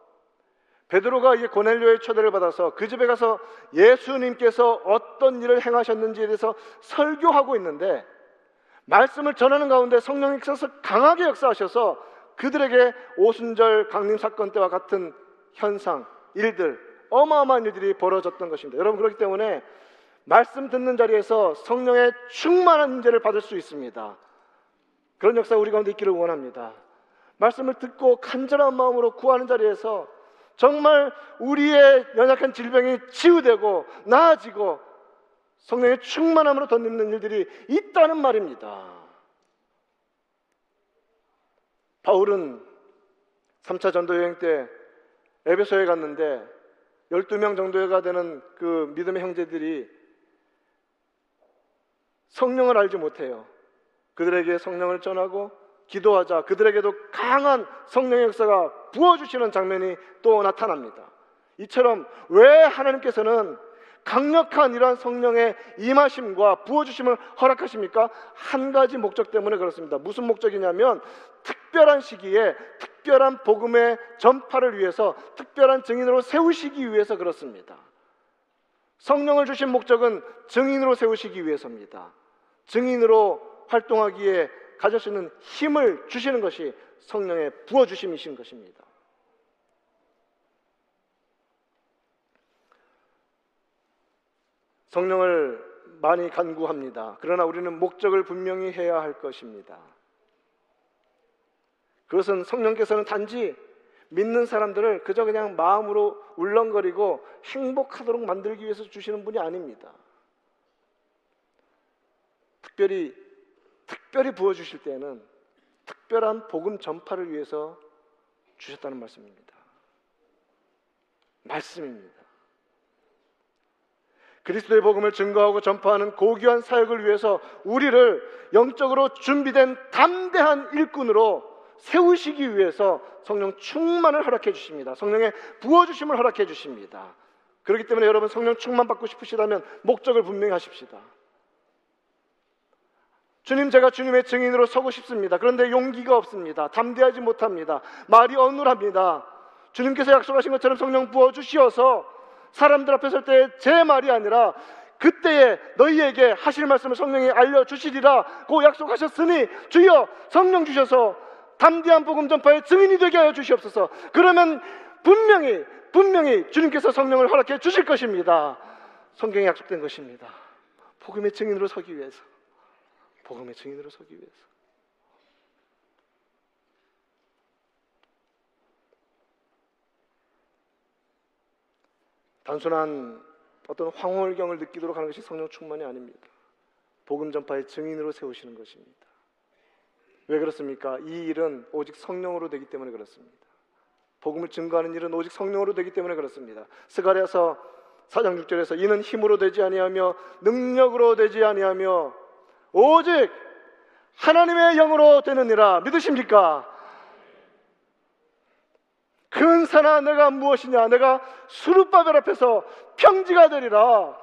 베드로가 이제 고넬료의 초대를 받아서 그 집에 가서 예수님께서 어떤 일을 행하셨는지에 대해서 설교하고 있는데 말씀을 전하는 가운데 성령님께서 강하게 역사하셔서 그들에게 오순절 강림 사건 때와 같은 현상, 일들, 어마어마한 일들이 벌어졌던 것입니다. 여러분 그렇기 때문에 말씀 듣는 자리에서 성령의 충만한 인재를 받을 수 있습니다. 그런 역사 우리 가운데 있기를 원합니다. 말씀을 듣고 간절한 마음으로 구하는 자리에서 정말 우리의 연약한 질병이 치유되고 나아지고 성령의 충만함으로 덧입는 일들이 있다는 말입니다. 바울은 3차 전도 여행 때 에베소에 갔는데 12명 정도가 되는 그 믿음의 형제들이 성령을 알지 못해요. 그들에게 성령을 전하고 기도하자 그들에게도 강한 성령의 역사가 부어주시는 장면이 또 나타납니다. 이처럼 왜 하나님께서는 강력한 이러한 성령의 임하심과 부어주심을 허락하십니까? 한 가지 목적 때문에 그렇습니다. 무슨 목적이냐면 특별한 시기에 특별한 복음의 전파를 위해서 특별한 증인으로 세우시기 위해서 그렇습니다. 성령을 주신 목적은 증인으로 세우시기 위해서입니다. 증인으로 활동하기에 가질 수 있는 힘을 주시는 것이 성령의 부어주심이신 것입니다. 성령을 많이 간구합니다. 그러나 우리는 목적을 분명히 해야 할 것입니다. 그것은 성령께서는 단지 믿는 사람들을 그저 그냥 마음으로 울렁거리고 행복하도록 만들기 위해서 주시는 분이 아닙니다. 특별히 특별히 부어 주실 때에는 특별한 복음 전파를 위해서 주셨다는 말씀입니다. 말씀입니다. 그리스도의 복음을 증거하고 전파하는 고귀한 사역을 위해서 우리를 영적으로 준비된 담대한 일꾼으로 세우시기 위해서 성령 충만을 허락해 주십니다. 성령의 부어 주심을 허락해 주십니다. 그렇기 때문에 여러분 성령 충만 받고 싶으시다면 목적을 분명히 하십시다. 주님 제가 주님의 증인으로 서고 싶습니다. 그런데 용기가 없습니다. 담대하지 못합니다. 말이 어눌합니다. 주님께서 약속하신 것처럼 성령 부어 주시어서 사람들 앞에 설 때 제 말이 아니라 그때에 너희에게 하실 말씀을 성령이 알려 주시리라 고 약속하셨으니 주여 성령 주셔서 담대한 복음 전파의 증인이 되게 하여 주시옵소서. 그러면 분명히 분명히 주님께서 성령을 허락해 주실 것입니다. 성경에 약속된 것입니다. 복음의 증인으로 서기 위해서. 복음의 증인으로 서기 위해서. 단순한 어떤 황홀경을 느끼도록 하는 것이 성령 충만이 아닙니다. 복음 전파의 증인으로 세우시는 것입니다. 왜 그렇습니까? 이 일은 오직 성령으로 되기 때문에 그렇습니다. 복음을 증거하는 일은 오직 성령으로 되기 때문에 그렇습니다. 스가랴서 4장 6절에서 이는 힘으로 되지 아니하며 능력으로 되지 아니하며 오직 하나님의 영으로 되느니라 믿으십니까? 근사나 내가 무엇이냐 내가 수르바벨 앞에서 평지가 되리라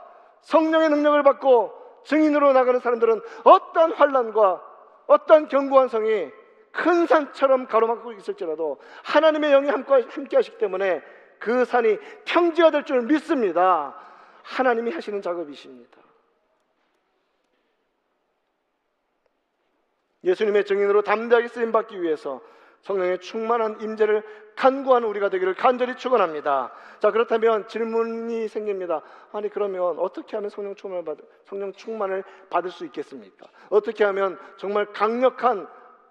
성령의 능력을 받고 증인으로 나가는 사람들은 어떠한 환란과 어떠한 견고한 성이 큰 산처럼 가로막고 있을지라도 하나님의 영이 함께 하시기 때문에 그 산이 평지가 될 줄 믿습니다. 하나님이 하시는 작업이십니다. 예수님의 증인으로 담대하게 쓰임 받기 위해서 성령의 충만한 임재를 간구하는 우리가 되기를 간절히 축원합니다. 자 그렇다면 질문이 생깁니다. 아니 그러면 어떻게 하면 성령 충만을 받 성령 충만을 받을 수 있겠습니까? 어떻게 하면 정말 강력한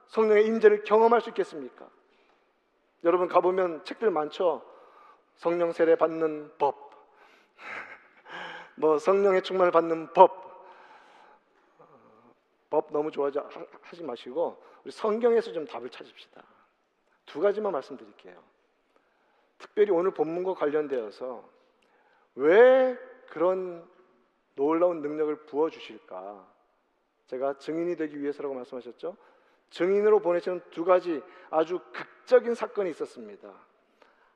성령의 임재를 경험할 수 있겠습니까? 여러분 가보면 책들 많죠. 성령 세례 받는 법, 뭐 성령의 충만을 받는 법, 법 너무 좋아하지 하지 마시고 우리 성경에서 좀 답을 찾읍시다. 두 가지만 말씀드릴게요. 특별히 오늘 본문과 관련되어서 왜 그런 놀라운 능력을 부어 주실까? 제가 증인이 되기 위해서라고 말씀하셨죠. 증인으로 보내시는 두 가지 아주 극적인 사건이 있었습니다.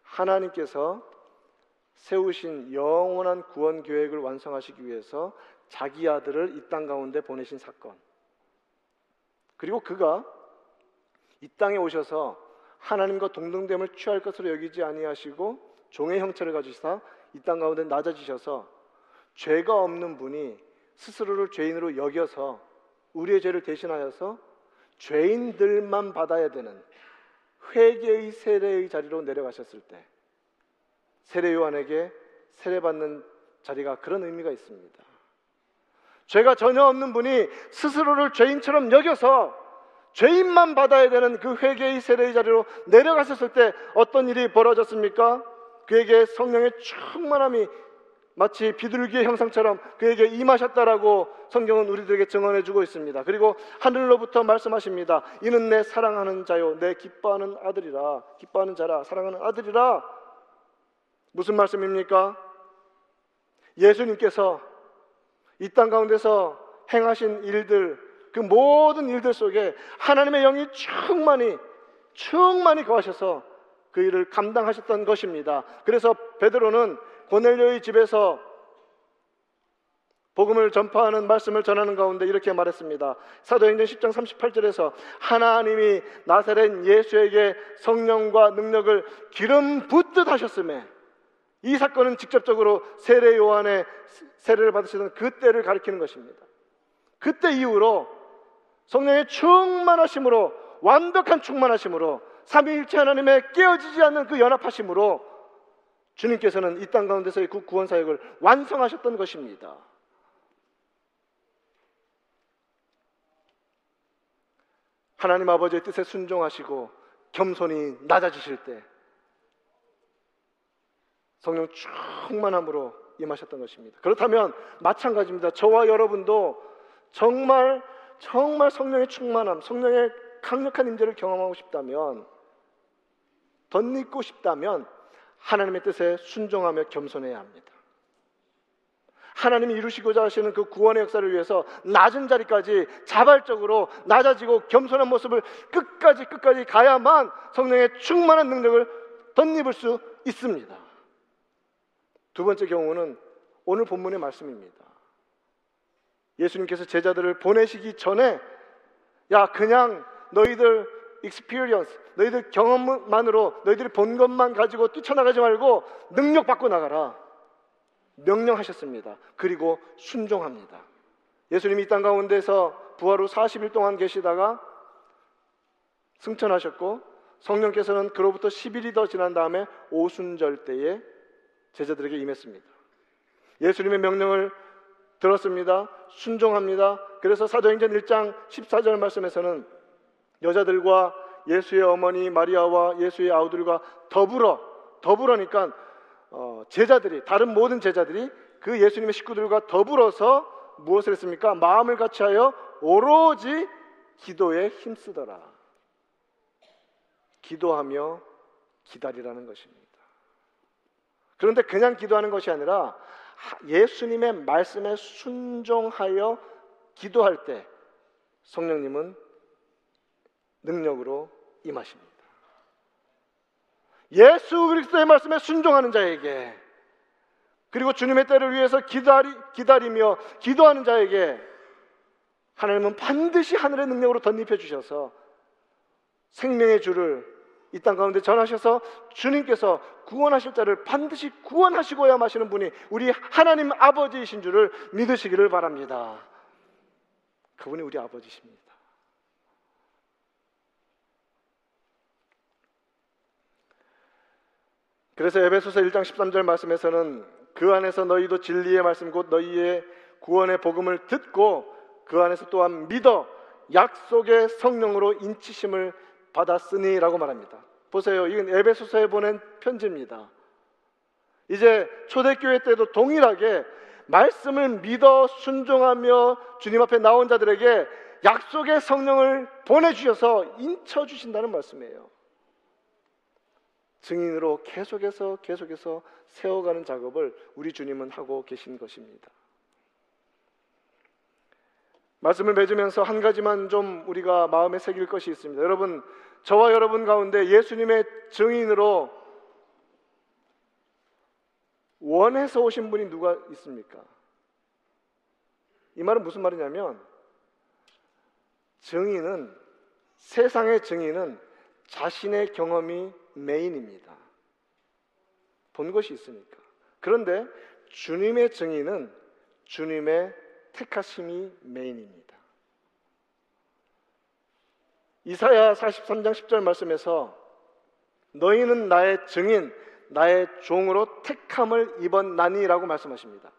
하나님께서 세우신 영원한 구원 계획을 완성하시기 위해서 자기 아들을 이 땅 가운데 보내신 사건. 그리고 그가 이 땅에 오셔서 하나님과 동등됨을 취할 것으로 여기지 아니하시고 종의 형체를 가지사 이 땅 가운데 낮아지셔서 죄가 없는 분이 스스로를 죄인으로 여겨서 우리의 죄를 대신하여서 죄인들만 받아야 되는 회개의 세례의 자리로 내려가셨을 때 세례 요한에게 세례받는 자리가 그런 의미가 있습니다. 죄가 전혀 없는 분이 스스로를 죄인처럼 여겨서 죄인만 받아야 되는 그 회개의 세례의 자리로 내려가셨을 때 어떤 일이 벌어졌습니까? 그에게 성령의 충만함이 마치 비둘기의 형상처럼 그에게 임하셨다라고 성경은 우리들에게 증언해 주고 있습니다. 그리고 하늘로부터 말씀하십니다. 이는 내 사랑하는 자요, 내 기뻐하는 아들이라, 기뻐하는 자라, 사랑하는 아들이라. 무슨 말씀입니까? 예수님께서 이 땅 가운데서 행하신 일들, 그 모든 일들 속에 하나님의 영이 충만히 충만히 거하셔서 그 일을 감당하셨던 것입니다. 그래서 베드로는 고넬료의 집에서 복음을 전파하는 말씀을 전하는 가운데 이렇게 말했습니다. 사도행전 10장 38절에서 하나님이 나사렛 예수에게 성령과 능력을 기름 붓듯 하셨음에 이 사건은 직접적으로 세례 요한의 세례를 받으시던 그때를 가리키는 것입니다. 그때 이후로 성령의 충만하심으로 완벽한 충만하심으로 삼위일체 하나님의 깨어지지 않는 그 연합하심으로 주님께서는 이 땅 가운데서의 그 구원 사역을 완성하셨던 것입니다. 하나님 아버지의 뜻에 순종하시고 겸손히 낮아지실 때 성령 충만함으로 임하셨던 것입니다. 그렇다면 마찬가지입니다. 저와 여러분도 정말 정말 성령의 충만함, 성령의 강력한 임재를 경험하고 싶다면 덧입고 싶다면 하나님의 뜻에 순종하며 겸손해야 합니다. 하나님이 이루시고자 하시는 그 구원의 역사를 위해서 낮은 자리까지 자발적으로 낮아지고 겸손한 모습을 끝까지 끝까지 가야만 성령의 충만한 능력을 덧입을 수 있습니다. 두 번째 경우는 오늘 본문의 말씀입니다. 예수님께서 제자들을 보내시기 전에 야 그냥 너희들 experience 너희들 경험만으로 너희들이 본 것만 가지고 뛰쳐나가지 말고 능력 받고 나가라 명령하셨습니다. 그리고 순종합니다. 예수님이 이 땅 가운데서 부활 후 40일 동안 계시다가 승천하셨고 성령께서는 그로부터 10일이 더 지난 다음에 오순절 때에 제자들에게 임했습니다. 예수님의 명령을 들었습니다. 순종합니다. 그래서 사도행전 1장 14절 말씀에서는 여자들과 예수의 어머니 마리아와 예수의 아우들과 더불어 더불어니까 어, 제자들이 다른 모든 제자들이 그 예수님의 식구들과 더불어서 무엇을 했습니까? 마음을 같이하여 오로지 기도에 힘쓰더라. 기도하며 기다리라는 것입니다. 그런데 그냥 기도하는 것이 아니라 예수님의 말씀에 순종하여 기도할 때 성령님은 능력으로 임하십니다. 예수 그리스도의 말씀에 순종하는 자에게 그리고 주님의 때를 위해서 기다리, 기다리며 기도하는 자에게 하나님은 반드시 하늘의 능력으로 덧입혀 주셔서 생명의 주를 이 땅 가운데 전하셔서 주님께서 구원하실 자를 반드시 구원하시고야 마시는 분이 우리 하나님 아버지이신 줄을 믿으시기를 바랍니다. 그분이 우리 아버지십니다. 그래서 에베소서 1장 13절 말씀에서는 그 안에서 너희도 진리의 말씀 곧 너희의 구원의 복음을 듣고 그 안에서 또한 믿어 약속의 성령으로 인치심을 받았으니라고 말합니다. 보세요. 이건 에베소서에 보낸 편지입니다. 이제 초대교회 때도 동일하게 말씀을 믿어 순종하며 주님 앞에 나온 자들에게 약속의 성령을 보내주셔서 인쳐 주신다는 말씀이에요. 증인으로 계속해서 계속해서 세워가는 작업을 우리 주님은 하고 계신 것입니다. 말씀을 맺으면서 한 가지만 좀 우리가 마음에 새길 것이 있습니다. 여러분, 저와 여러분 가운데 예수님의 증인으로 원해서 오신 분이 누가 있습니까? 이 말은 무슨 말이냐면 증인은 세상의 증인은 자신의 경험이 메인입니다. 본 것이 있으니까. 그런데 주님의 증인은 주님의 택하심이 메인입니다. 이사야 43장 10절 말씀에서 너희는 나의 증인, 나의 종으로 택함을 입었나니라고 말씀하십니다.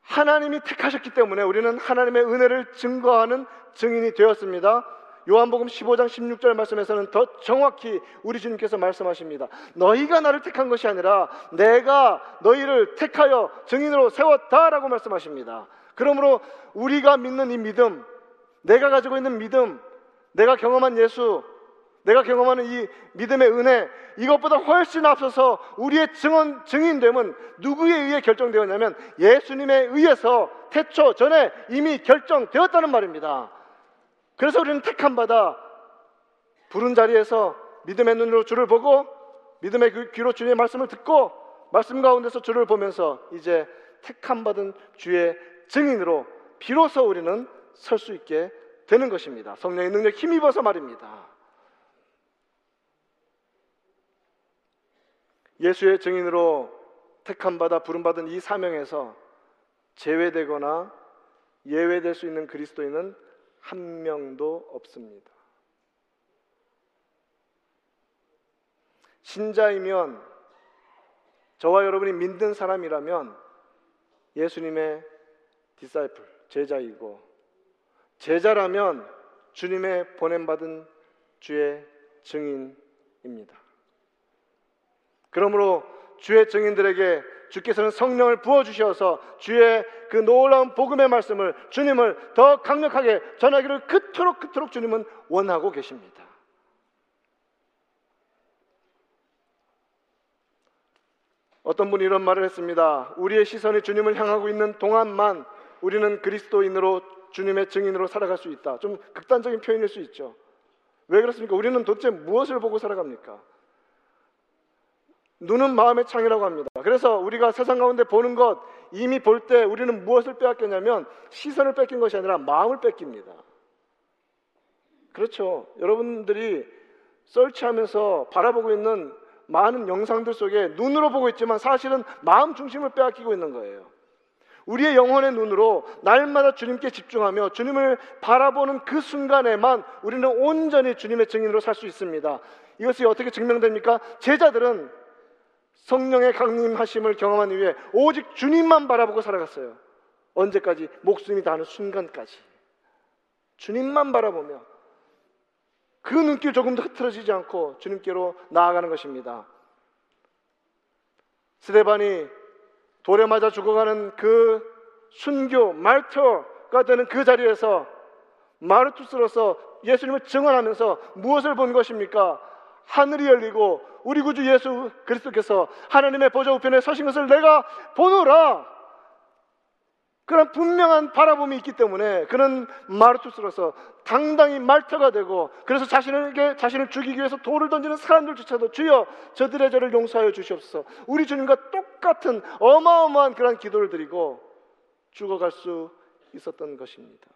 하나님이 택하셨기 때문에 우리는 하나님의 은혜를 증거하는 증인이 되었습니다. 요한복음 15장 16절 말씀에서는 더 정확히 우리 주님께서 말씀하십니다. 너희가 나를 택한 것이 아니라 내가 너희를 택하여 증인으로 세웠다라고 말씀하십니다. 그러므로 우리가 믿는 이 믿음, 내가 가지고 있는 믿음, 내가 경험한 예수, 내가 경험하는 이 믿음의 은혜, 이것보다 훨씬 앞서서 우리의 증언, 증인됨은 누구에 의해 결정되었냐면 예수님에 의해서 태초 전에 이미 결정되었다는 말입니다. 그래서 우리는 택함 받아 부른 자리에서 믿음의 눈으로 주를 보고 믿음의 그 귀로 주의 말씀을 듣고 말씀 가운데서 주를 보면서 이제 택함 받은 주의 증인으로 비로소 우리는 설 수 있게 되는 것입니다. 성령의 능력 힘입어서 말입니다. 예수의 증인으로 택함 받아 부름 받은 이 사명에서 제외되거나 예외될 수 있는 그리스도인은 한 명도 없습니다. 신자이면 저와 여러분이 믿는 사람이라면 예수님의 디사이플, 제자이고 제자라면 주님의 보냄받은 주의 증인입니다. 그러므로 주의 증인들에게 주께서는 성령을 부어주셔서 주의 그 놀라운 복음의 말씀을 주님을 더 강력하게 전하기를 그토록 그토록 주님은 원하고 계십니다. 어떤 분이 이런 말을 했습니다. 우리의 시선이 주님을 향하고 있는 동안만 우리는 그리스도인으로 주님의 증인으로 살아갈 수 있다. 좀 극단적인 표현일 수 있죠. 왜 그렇습니까? 우리는 도대체 무엇을 보고 살아갑니까? 눈은 마음의 창이라고 합니다. 그래서 우리가 세상 가운데 보는 것 이미 볼 때 우리는 무엇을 빼앗겼냐면 시선을 뺏긴 것이 아니라 마음을 뺏깁니다. 그렇죠. 여러분들이 설치하면서 바라보고 있는 많은 영상들 속에 눈으로 보고 있지만 사실은 마음 중심을 빼앗기고 있는 거예요. 우리의 영혼의 눈으로 날마다 주님께 집중하며 주님을 바라보는 그 순간에만 우리는 온전히 주님의 증인으로 살 수 있습니다. 이것이 어떻게 증명됩니까? 제자들은 성령의 강림하심을 경험한 이후에 오직 주님만 바라보고 살아갔어요. 언제까지? 목숨이 닿는 순간까지. 주님만 바라보며 그 눈길 조금도 흐트러지지 않고 주님께로 나아가는 것입니다. 스데반이 돌에 맞아 죽어가는 그 순교 말터가 되는 그 자리에서 마르투스로서 예수님을 증언하면서 무엇을 본 것입니까? 하늘이 열리고 우리 구주 예수 그리스도께서 하나님의 보좌 우편에 서신 것을 내가 보노라. 그런 분명한 바라봄이 있기 때문에 그는 마르투스로서 당당히 말터가 되고 그래서 자신에게 자신을 죽이기 위해서 돌을 던지는 사람들조차도 주여 저들의 죄를 용서하여 주시옵소서. 우리 주님과 똑같은 어마어마한 그런 기도를 드리고 죽어갈 수 있었던 것입니다.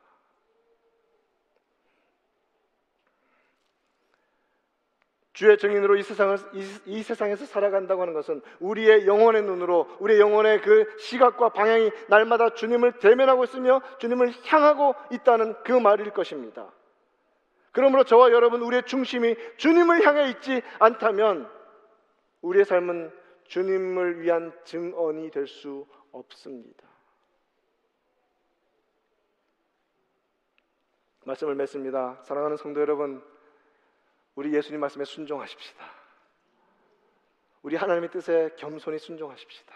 주의 증인으로 이 세상을 이, 이, 세상에서 살아간다고 하는 것은 우리의 영혼의 눈으로 우리의 영혼의 그 시각과 방향이 날마다 주님을 대면하고 있으며 주님을 향하고 있다는 그 말일 것입니다. 그러므로 저와 여러분 우리의 중심이 주님을 향해 있지 않다면 우리의 삶은 주님을 위한 증언이 될 수 없습니다. 말씀을 맺습니다. 사랑하는 성도 여러분, 우리 예수님 말씀에 순종하십시다. 우리 하나님의 뜻에 겸손히 순종하십시다.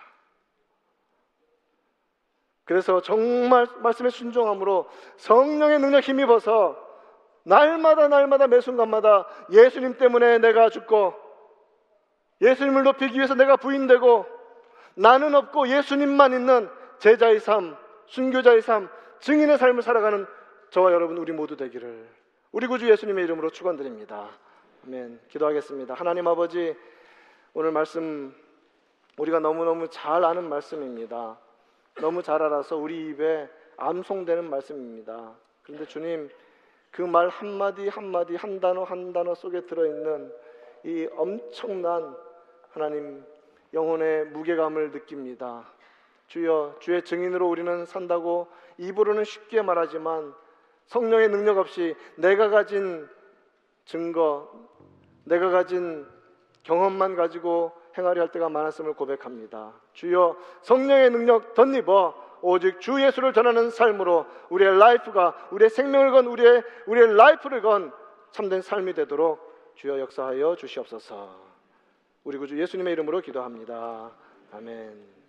그래서 정말 말씀에 순종함으로 성령의 능력 힘입어서 날마다 날마다 매 순간마다 예수님 때문에 내가 죽고 예수님을 높이기 위해서 내가 부인되고 나는 없고 예수님만 있는 제자의 삶, 순교자의 삶, 증인의 삶을 살아가는 저와 여러분 우리 모두 되기를 우리 구주 예수님의 이름으로 축원드립니다. 아멘. 기도하겠습니다. 하나님 아버지, 오늘 말씀 우리가 너무너무 잘 아는 말씀입니다. 너무 잘 알아서 우리 입에 암송되는 말씀입니다. 그런데 주님, 그 말 한마디 한마디 한 단어 한 단어 속에 들어있는 이 엄청난 하나님 영혼의 무게감을 느낍니다. 주여, 주의 증인으로 우리는 산다고 입으로는 쉽게 말하지만 성령의 능력 없이 내가 가진 증거, 내가 가진 경험만 가지고 행하려 할 때가 많았음을 고백합니다. 주여 성령의 능력 덧입어 오직 주 예수를 전하는 삶으로 우리의 life가 우리의 생명을 건 우리의 우리의 life를 건 참된 삶이 되도록 주여 역사하여 주시옵소서. 우리 구주 예수님의 이름으로 기도합니다. 아멘.